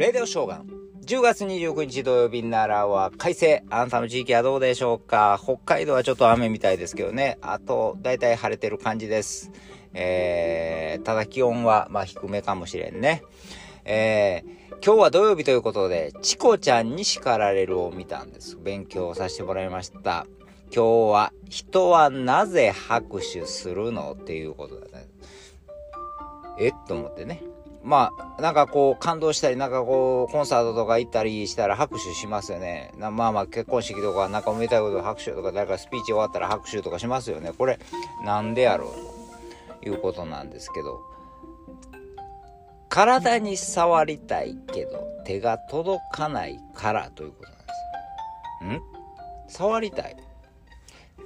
レディオショーガン。10月29日土曜日ならは快晴。あなたの地域はどうでしょうか？北海道はちょっと雨みたいですけどね。あと、だいたい晴れてる感じです。えー、ただ気温は、まあ低めかもしれんね。えー、今日は土曜日ということで、チコちゃんに叱られるを見たんです。勉強させてもらいました。今日は、人はなぜ拍手するの？っていうことだね。え？っと思ってね。まあ、なんかこう、感動したり、なんかこう、コンサートとか行ったりしたら拍手しますよね。まあまあ、結婚式とか、なんかおめでたいこと拍手とか、誰かスピーチ終わったら拍手とかしますよね。これ、なんでやろうということなんですけど、体に触りたいけど、手が届かないからということなんです。ん？触りたい。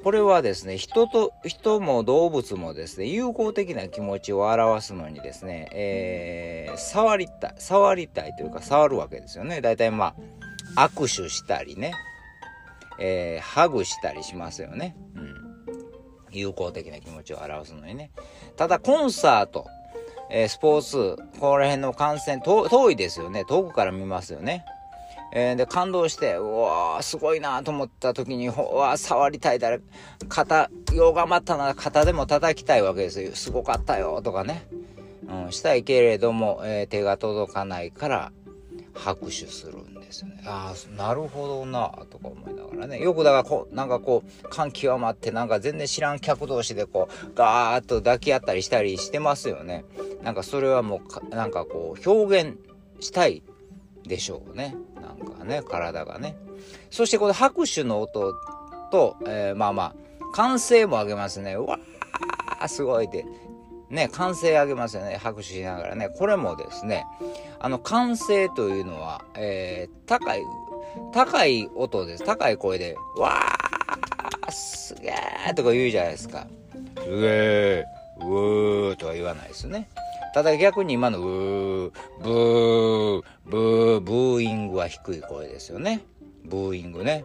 これはですね、人と、人も動物もですね、友好的な気持ちを表すのにですね、えー、触りたい、触りたいというか触るわけですよね。大体まあ、握手したりね、えー、ハグしたりしますよね。うん。友好的な気持ちを表すのにね。ただ、コンサート、えー、スポーツ、ここら辺の観戦、遠いですよね。遠くから見ますよね。えー、で、感動して、うわー、すごいなと思った時に、うわ、触りたい、誰、肩、よう頑張ったな、肩でも叩きたいわけですよ。すごかったよ、とかね。うん、したいけれども、えー、手が届かないから、拍手するんですよね。ああ、なるほどなとか思いながらね。よくだからこう、なんかこう、感極まって、なんか全然知らん客同士でこう、ガーッと抱き合ったりしたりしてますよね。なんかそれはもう、なんかこう、表現したいでしょうね。なんかね、体がね。そしてこの拍手の音と、えー、まあまあ、歓声も上げますね。うわー、すごいって。ね、歓声上げますよね。拍手しながらね。これもですね、あの、歓声というのは、えー、高い、高い音です。高い声で、わー、すげーとか言うじゃないですか。すげー、うーとは言わないですね。ただ逆に今のうー、ブー、ブー、ブーイングは低い声ですよね。ブーイングね。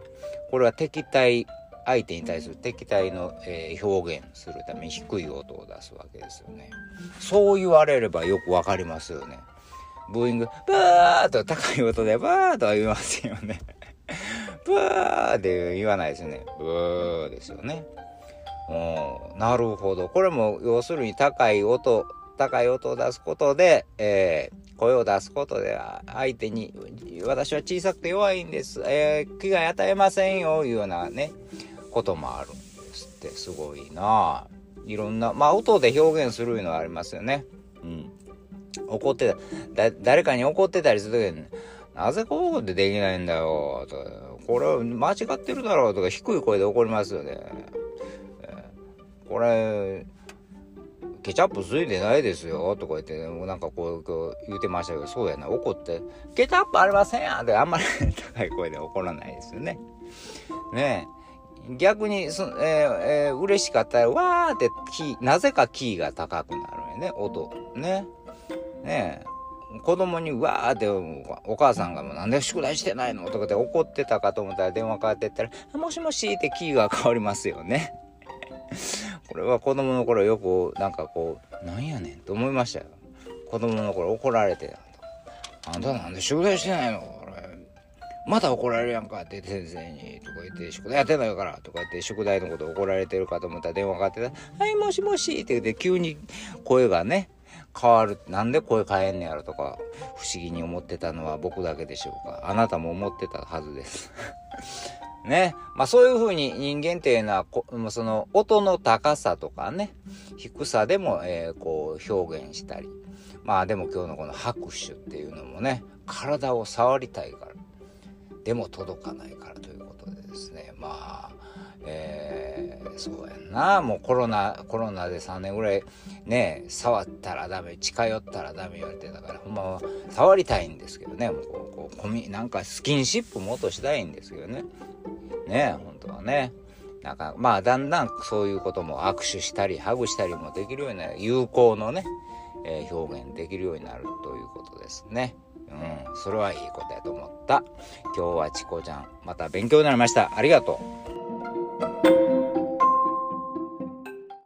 これは敵対、相手に対する敵対の、えー、表現するために低い音を出すわけですよね。そう言われればよくわかりますよね。ブーイング、バーと高い音でバーとは言いますよね。バーって言わないですよね。ブーですよね。なるほど。これも要するに高い音高い音を出すことで、えー、声を出すことで相手に私は小さくて弱いんです、えー、危害与えませんよいうようなねこともあるんですって。すごいな。いろんなまあ音で表現するのはありますよね。うん。怒ってた誰かに怒ってたりする時になぜこういうことできないんだよと。これは間違ってるだろうとか低い声で怒りますよね、えー、これケチャップついてないですよ、とか言って、もうなんかこう、こう言うてましたけど、そうやな、怒って、ケチャップありませんやんってあんまり 高い声で怒らないですよね。ねえ。逆にそ、えーえー、嬉しかったら、わーってキー、なぜかキーが高くなるよね、音。ね。ねえ。子供にわーってお母さんがなんで宿題してないの？とかって怒ってたかと思ったら電話かかってったら、もしもしってキーが変わりますよね。これは子供の頃よくなんかこうなんやねんと思いましたよ。子供の頃怒られてあんたなんで宿題してないの？これまた怒られるやんかって先生にとか言って宿題やってないからとか言って宿題のこと怒られてるかと思ったら電話かかってた「はいもしもし」って言って急に声がね変わる。なんで声変えんねやろとか不思議に思ってたのは僕だけでしょうか。あなたも思ってたはずです。ね。まあそういうふうに人間っていうのは、その音の高さとかね、低さでも、えー、こう表現したり。まあでも今日のこの拍手っていうのもね、体を触りたいから、でも届かないからということでですね、まあ、えー、そうやんな。もうコロナ、コロナで3年ぐらいね、触ったらダメ、近寄ったらダメ言われてたから、ほんまは触りたいんですけどね、もうこう、こう、なんかスキンシップもっとしたいんですけどね。ね、本当はね。なんか、まあ、だんだんそういうことも握手したり、ハグしたりもできるようなる。有効のね、えー、表現できるようになるということですね。うん、それはいいことやと思った。今日はチコちゃん、また勉強になりました。ありがとう。